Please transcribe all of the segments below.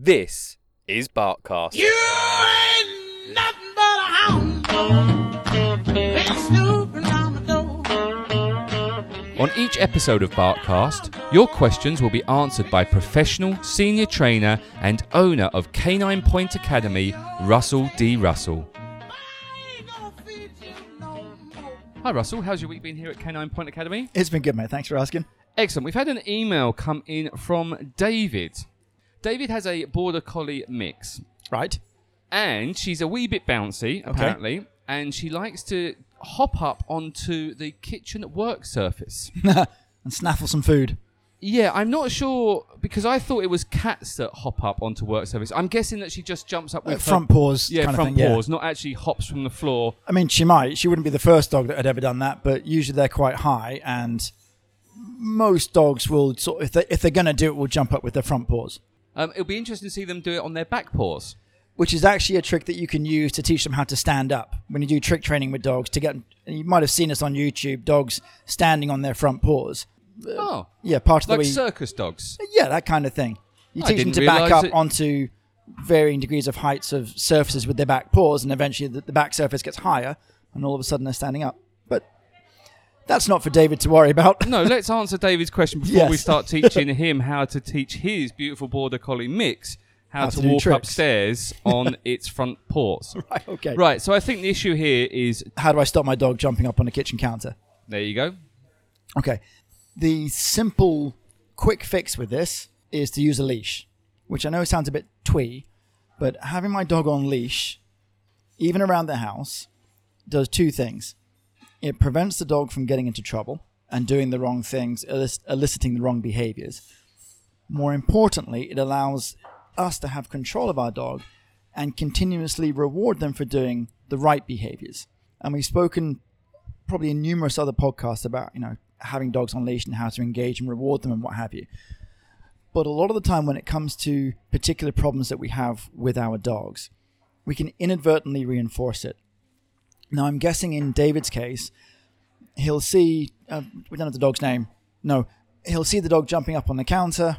This is Barkcast. You ain't nothing but a hound dog. Been snooping around the door. On each episode of Barkcast, your questions will be answered by professional senior trainer and owner of Canine Point Academy, Russell D. Russell. I ain't gonna feed you no more. Hi, Russell. How's your week been here at Canine Point Academy? It's been good, mate. Thanks for asking. Excellent. We've had an email come in from David. David has a border collie mix, Right. and she's a wee bit bouncy, apparently, and she likes to hop up onto the kitchen work surface. and snaffle some food. Yeah, I'm not sure because I thought it was cats that hop up onto work surface. I'm guessing that she just jumps up with Uh, her- front paws. yeah, kind front of thing, paws, not actually hops from the floor. I mean, she might. She wouldn't be the first dog that had ever done that, but usually they're quite high, and most dogs will sort. If they if they're gonna do it, will jump up with their front paws, Um, it'll be interesting to see them do it on their back paws. which is actually a trick that you can use to teach them how to stand up. When you do trick training with dogs, to get and you might have seen us on YouTube, dogs standing on their front paws. oh, Yeah, part of like the way. circus dogs. Yeah, that kind of thing. You I teach them to back up it- onto varying degrees of heights of surfaces with their back paws, and eventually the, the back surface gets higher, and all of a sudden they're standing up. That's not for David to worry about. No, let's answer David's question before we start teaching him how to teach his beautiful border collie mix how, How to, to walk tricks. upstairs on its front paws. right, okay. Right, so I think the issue here is How do I stop my dog jumping up on a kitchen counter? there you go. Okay. The simple, quick fix with this is to use a leash, which I know sounds a bit twee, but having my dog on leash, even around the house, does two things. It prevents the dog from getting into trouble and doing the wrong things, eliciting the wrong behaviors. More importantly, it allows us to have control of our dog and continuously reward them for doing the right behaviors. And we've spoken probably in numerous other podcasts about you know having dogs on leash and how to engage and reward them and what have you. But a lot of the time, when it comes to particular problems that we have with our dogs, we can inadvertently reinforce it. Now, I'm guessing in David's case, he'll see uh, we don't have the dog's name. No, he'll see the dog jumping up on the counter,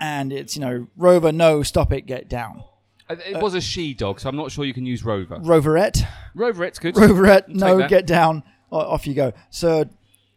and it's you know Rover, no, stop it, get down. Uh, It was a she dog, so I'm not sure you can use Rover. Roverette, Roverette's good. Roverette, no, that. get down. Off you go. So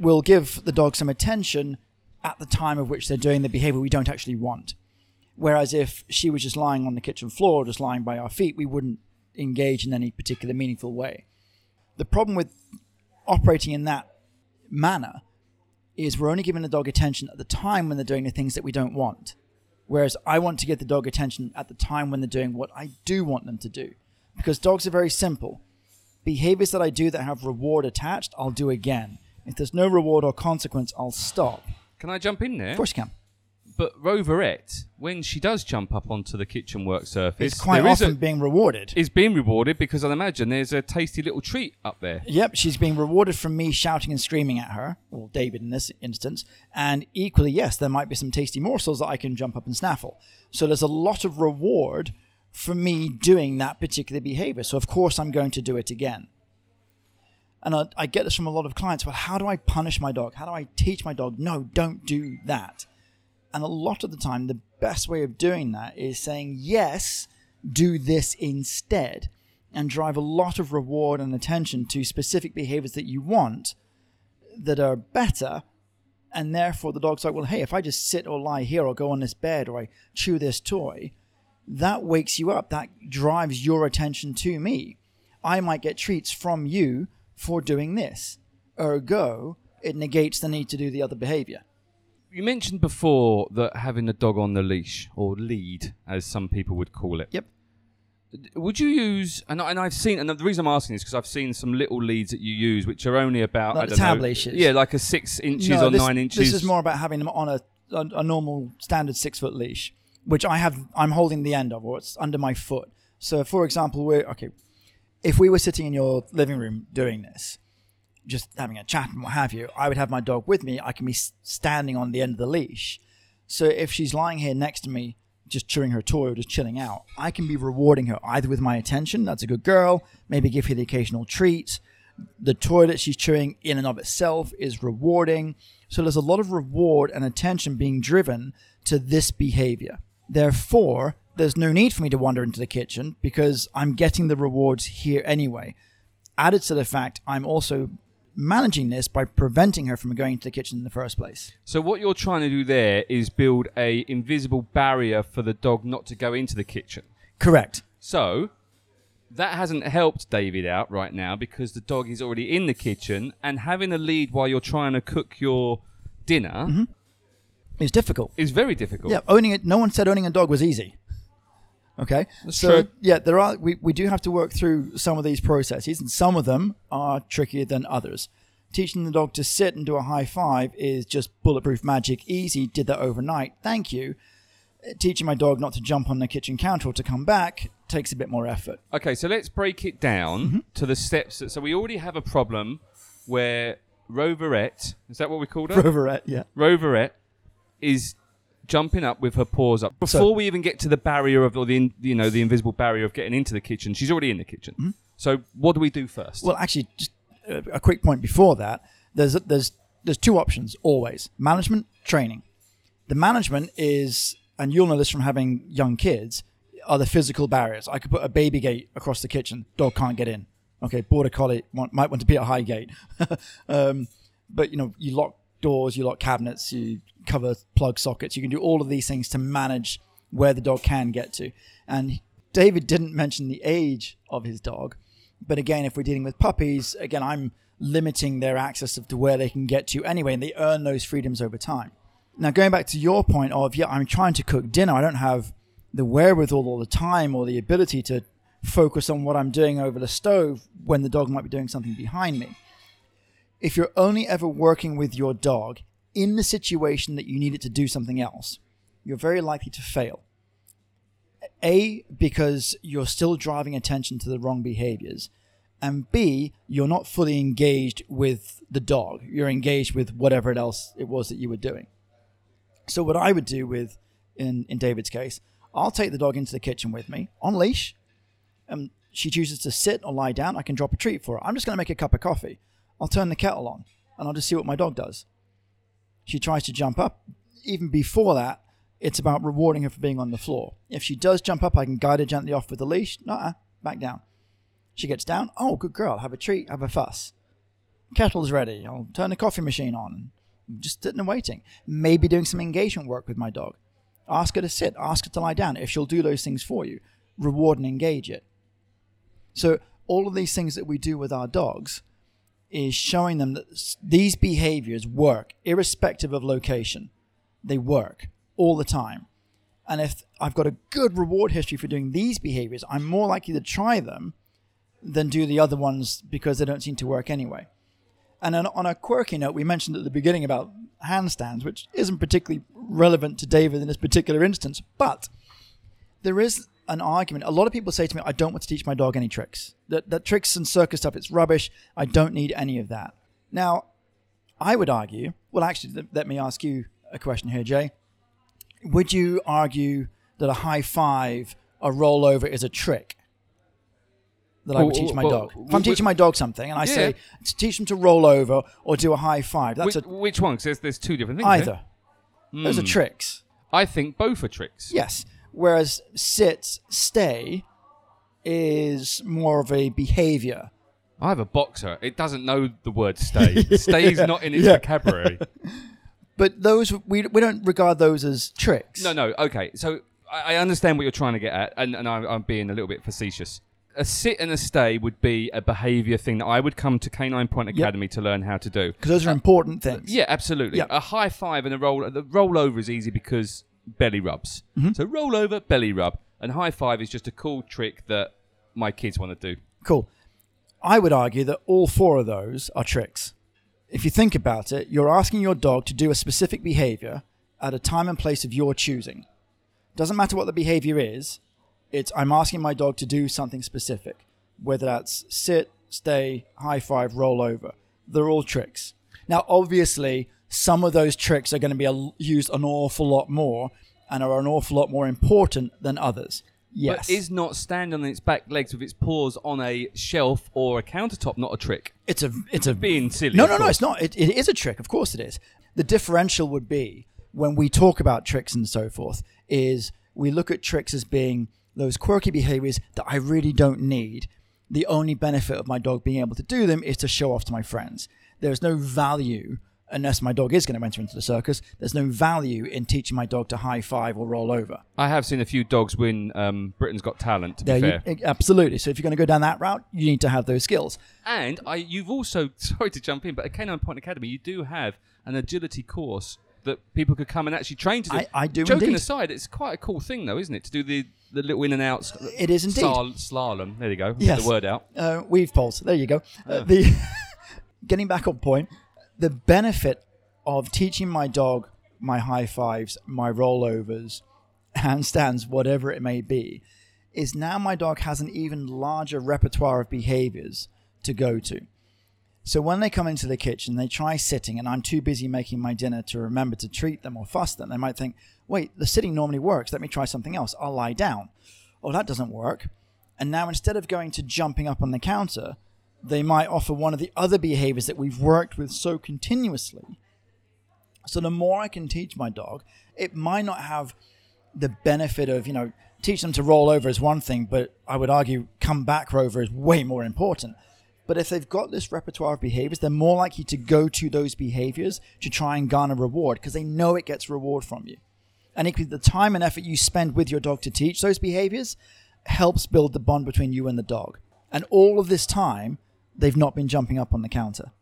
we'll give the dog some attention at the time of which they're doing the behavior we don't actually want. Whereas if she was just lying on the kitchen floor, just lying by our feet, we wouldn't engage in any particular meaningful way. The problem with operating in that manner is we're only giving the dog attention at the time when they're doing the things that we don't want. Whereas I want to give the dog attention at the time when they're doing what I do want them to do. Because dogs are very simple behaviors that I do that have reward attached, I'll do again. If there's no reward or consequence, I'll stop. Can I jump in there? Of course you can. But Roverette, when she does jump up onto the kitchen work surface, It's quite there is often a- being rewarded. is being rewarded because I'd imagine there's a tasty little treat up there. Yep, she's being rewarded from me shouting and screaming at her, or David in this instance. And equally, yes, there might be some tasty morsels that I can jump up and snaffle. So there's a lot of reward for me doing that particular behavior. So of course I'm going to do it again. And I, I get this from a lot of clients. Well, how do I punish my dog? How do I teach my dog? No, don't do that. And a lot of the time, the best way of doing that is saying, yes, do this instead, and drive a lot of reward and attention to specific behaviors that you want that are better. And therefore, the dog's like, well, hey, if I just sit or lie here or go on this bed or I chew this toy, that wakes you up. That drives your attention to me. I might get treats from you for doing this. Ergo, it negates the need to do the other behavior. You mentioned before that having a dog on the leash, or lead, as some people would call it. Yep. Would you use, and, I- and I've seen, and the reason I'm asking is because I've seen some little leads that you use which are only about, Like I don't tab know, leashes? Yeah, like a six inches No, or this, nine inches. This is more about having them on a, a, a normal standard six foot leash, which I have. I'm holding the end of, or it's under my foot. So, for example, we're okay. If we were sitting in your living room doing this, just having a chat and what have you, I would have my dog with me. I can be standing on the end of the leash. So if she's lying here next to me, just chewing her toy or just chilling out, I can be rewarding her either with my attention, that's a good girl, maybe give her the occasional treat. The toy that she's chewing in and of itself is rewarding. So there's a lot of reward and attention being driven to this behavior. Therefore, there's no need for me to wander into the kitchen because I'm getting the rewards here anyway. Added to the fact, I'm also managing this by preventing her from going to the kitchen in the first place. So what you're trying to do there is build a invisible barrier for the dog not to go into the kitchen. Correct. So that hasn't helped David out right now because the dog is already in the kitchen and having a lead while you're trying to cook your dinner mm-hmm. It's difficult. is very difficult. Yeah, owning it. No one said owning a dog was easy. Okay, That's so true. yeah, there are. We, we do have to work through some of these processes, and some of them are trickier than others. Teaching the dog to sit and do a high five is just bulletproof magic, easy. Did that overnight. Thank you. Uh, Teaching my dog not to jump on the kitchen counter or to come back takes a bit more effort. Okay, so let's break it down Mm-hmm. to the steps. That, so we already have a problem where Roverette, is that what we called her? Roverette, yeah. Roverette is jumping up with her paws up before So- we even get to the barrier of or the in- you know the invisible barrier of getting into the kitchen. She's already in the kitchen. Mm-hmm. So what do we do first? Well, actually, just a, a quick point before that. There's there's there's two options always: management, training. The management is, and you'll know this from having young kids, are the physical barriers. I could put a baby gate across the kitchen, dog can't get in. Okay, border collie might want to be at a high gate, um, but you know you lock doors, you lock cabinets, you cover plug sockets. You can do all of these things to manage where the dog can get to. And David didn't mention the age of his dog, but again, if we're dealing with puppies, again, I'm limiting their access to where they can get to anyway, and they earn those freedoms over time. Now, going back to your point of, yeah, I'm trying to cook dinner, I don't have the wherewithal or the time or the ability to focus on what I'm doing over the stove when the dog might be doing something behind me. If you're only ever working with your dog in the situation that you need it to do something else, you're very likely to fail. A, because you're still driving attention to the wrong behaviors. And B, you're not fully engaged with the dog. You're engaged with whatever else it was that you were doing. So what I would do with, in, in David's case, I'll take the dog into the kitchen with me on leash. And she chooses to sit or lie down, I can drop a treat for her. I'm just going to make a cup of coffee. I'll turn the kettle on and I'll just see what my dog does. She tries to jump up. Even before that, it's about rewarding her for being on the floor. If she does jump up, I can guide her gently off with the leash. Nuh-uh, back down. She gets down. Oh, good girl. Have a treat. Have a fuss. Kettle's ready. I'll turn the coffee machine on. I'm Just sitting and waiting. Maybe doing some engagement work with my dog. Ask her to sit. Ask her to lie down. If she'll do those things for you, reward and engage it. So all of these things that we do with our dogs is showing them that these behaviors work irrespective of location. They work all the time. And if I've got a good reward history for doing these behaviors, I'm more likely to try them than do the other ones because they don't seem to work anyway. And on, on a quirky note, we mentioned at the beginning about handstands, which isn't particularly relevant to David in this particular instance, but there is an argument. A lot of people say to me, I don't want to teach my dog any tricks. That, that tricks and circus stuff, it's rubbish. I don't need any of that. Now, I would argue, well, actually, th- let me ask you a question here, Jay. Would you argue that a high five, a rollover is a trick? That I would Well, teach my well, dog. If I'm teaching my dog something and I say to teach them to roll over or do a high five, that's which, a, which one? 'Cause there's, there's two different things. either. Those are Hmm. tricks. I think both are tricks. Yes. Whereas sit, stay is more of a behavior. I have a boxer. It doesn't know the word stay. Stay's not in its Yeah. vocabulary. But those we, we don't regard those as tricks. No, no. Okay, so I, I understand what you're trying to get at, and, and I'm, I'm being a little bit facetious. A sit and a stay would be a behaviour thing that I would come to Canine Point Academy to learn how to do. Because those are uh, important things. Yeah, absolutely. Yeah. A high five and a roll. The roll over is easy because belly rubs. Mm-hmm. So roll over, belly rub, and high five is just a cool trick that my kids want to do. Cool. I would argue that all four of those are tricks. If you think about it, you're asking your dog to do a specific behavior at a time and place of your choosing. Doesn't matter what the behavior is, it's I'm asking my dog to do something specific, whether that's sit, stay, high five, roll over. They're all tricks. Now, obviously, some of those tricks are going to be used an awful lot more and are an awful lot more important than others. Yes. But is not standing on its back legs with its paws on a shelf or a countertop not a trick? it's a it's a Being silly. No, no, no, it's not. It, it is a trick. Of course it is. The differential would be when we talk about tricks and so forth is we look at tricks as being those quirky behaviors that I really don't need. The only benefit of my dog being able to do them is to show off to my friends. There's no value, unless my dog is going to enter into the circus, there's no value in teaching my dog to high five or roll over. I have seen a few dogs win um, Britain's Got Talent. To be There fair, you, absolutely. So if you're going to go down that route, you need to have those skills. and I, you've also sorry to jump in, but at Canine Point Academy, you do have an agility course that people could come and actually train to do. I- I do Joking indeed. aside, it's quite a cool thing, though, isn't it, to do the the little in and outs. It is indeed. Sal- slalom. There you go. Get Yes. the word out. uh, weave poles. There you go. Uh, the getting back on point, the benefit of teaching my dog my high fives, my rollovers, handstands, whatever it may be, is now my dog has an even larger repertoire of behaviors to go to. So when they come into the kitchen, they try sitting, and I'm too busy making my dinner to remember to treat them or fuss them. They might think, wait, the sitting normally works. Let me try something else. I'll lie down. Oh, that doesn't work. And now instead of going to jumping up on the counter, they might offer one of the other behaviors that we've worked with so continuously. So the more I can teach my dog, it might not have the benefit of, you know, teach them to roll over is one thing, but I would argue come back rover is way more important. But if they've got this repertoire of behaviors, they're more likely to go to those behaviors to try and garner reward because they know it gets reward from you. And equally, the time and effort you spend with your dog to teach those behaviors helps build the bond between you and the dog. And all of this time, they've not been jumping up on the counter.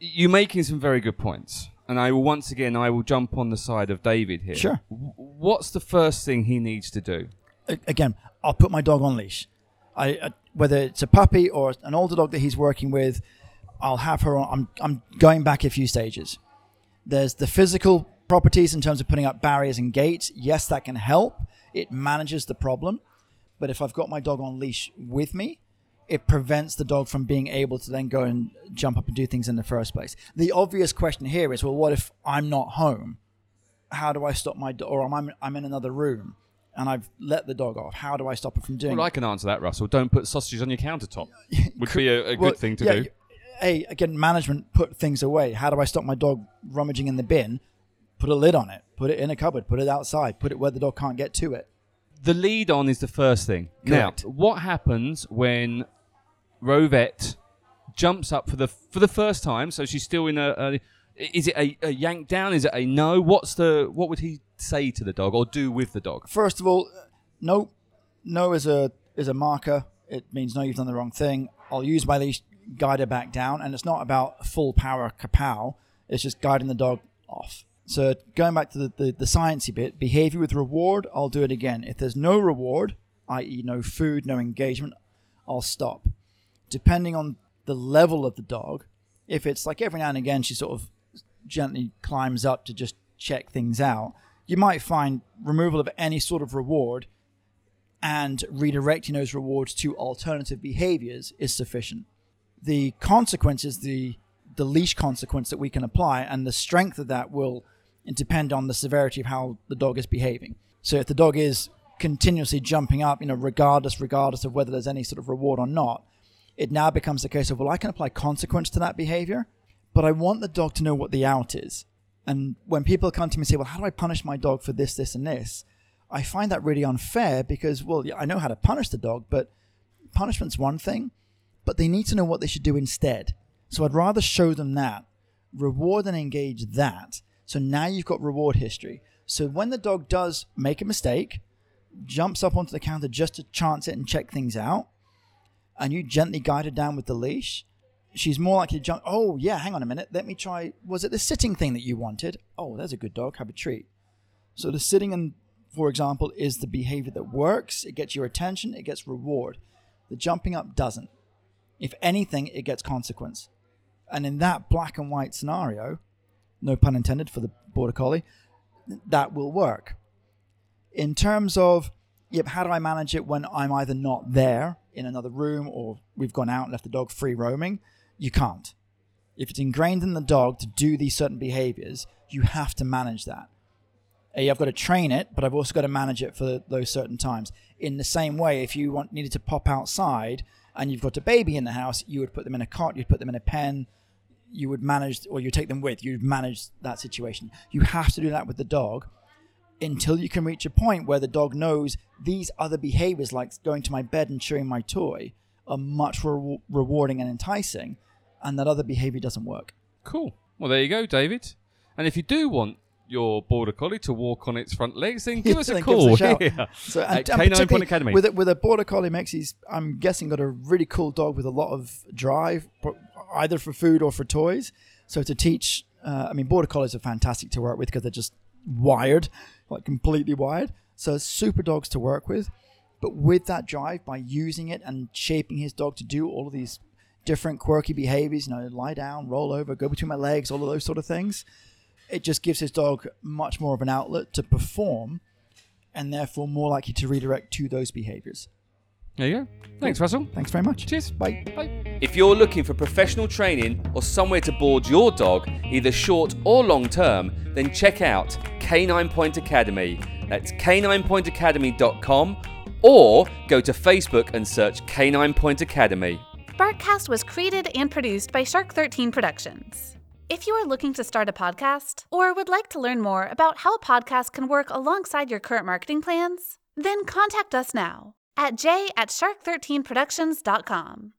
You're making some very good points, and I will once again I will jump on the side of David here. Sure. What's the first thing he needs to do? Again, I'll put my dog on leash. I, I whether it's a puppy or an older dog that he's working with, I'll have her on. I'm I'm going back a few stages. There's the physical properties in terms of putting up barriers and gates. Yes, that can help. It manages the problem. But if I've got my dog on leash with me, it prevents the dog from being able to then go and jump up and do things in the first place. The obvious question here is, well, what if I'm not home? How do I stop my dog? Or I'm I'm in another room and I've let the dog off. How do I stop it from doing? Well. I can answer that, Russell. Don't put sausages on your countertop. Would be a, a good Well, thing to yeah, do. Hey, again, management put things away. How do I stop my dog rummaging in the bin? Put a lid on it. Put it in a cupboard. Put it outside. Put it where the dog can't get to it. The lead on is the first thing. Correct. Now, what happens when Rovette jumps up for the for the first time? So she's still in a. a is it a, a yank down? Is it a no? What's the what would he say to the dog or do with the dog? First of all, no, no is a is a marker. It means no, you've done the wrong thing. I'll use my leash, guide her back down, and it's not about full power kapow. It's just guiding the dog off. So going back to the, the, the sciencey bit, behavior with reward, I'll do it again. If there's no reward, i.e., no food, no engagement, I'll stop. Depending on the level of the dog, if it's like every now and again she sort of gently climbs up to just check things out, you might find removal of any sort of reward and redirecting those rewards to alternative behaviors is sufficient. The consequences, the the leash consequence that we can apply, and the strength of that will depend on the severity of how the dog is behaving. So if the dog is continuously jumping up, you know, regardless regardless of whether there's any sort of reward or not, it now becomes a case of well, I can apply consequence to that behavior, but I want the dog to know what the out is. And when people come to me and say, well, how do I punish my dog for this, this, and this? I find that really unfair because, well, I know how to punish the dog, but punishment's one thing, but they need to know what they should do instead. So I'd rather show them that, reward and engage that. So now you've got reward history. So when the dog does make a mistake, jumps up onto the counter just to chance it and check things out, and you gently guide her down with the leash, she's more likely to jump. Oh, yeah, hang on a minute. Let me try. Was it the sitting thing that you wanted? Oh, there's a good dog. Have a treat. So the sitting, for example, is the behavior that works. It gets your attention. It gets reward. The jumping up doesn't. If anything, it gets consequence. And in that black and white scenario, no pun intended for the border collie, that will work. In terms of, yep, how do I manage it when I'm either not there in another room or we've gone out and left the dog free roaming? You can't. If it's ingrained in the dog to do these certain behaviors, you have to manage that. I've got to train it, but I've also got to manage it for those certain times. In the same way, if you want needed to pop outside and you've got a baby in the house, you would put them in a cot, you'd put them in a pen, you would manage, or you take them with, you'd manage that situation. You have to do that with the dog. until you can reach a point where the dog knows these other behaviors, like going to my bed and chewing my toy, are much re- rewarding and enticing, and that other behavior doesn't work. Cool. Well, there you go, David. And if you do want your border collie to walk on its front legs, then give us a give us call. a. Yeah. So At and, and Canine Point Academy. with a, with a border collie mix, he's I'm guessing got a really cool dog with a lot of drive, either for food or for toys. So to teach, uh, I mean, border collies are fantastic to work with because they're just wired, like completely wired. So super dogs to work with, but with that drive, by using it and shaping his dog to do all of these different quirky behaviors, you know, lie down, roll over, go between my legs, all of those sort of things. It just gives his dog much more of an outlet to perform and therefore more likely to redirect to those behaviors. There you go. Thanks, Russell. Thanks very much. Cheers. Bye. Bye. If you're looking for professional training or somewhere to board your dog, either short or long term, then check out Canine Point Academy. That's caninepointacademy.com or go to Facebook and search Canine Point Academy. Barkcast was created and produced by Shark 13 Productions. If you are looking to start a podcast or would like to learn more about how a podcast can work alongside your current marketing plans, then contact us now at j at shark13productions.com.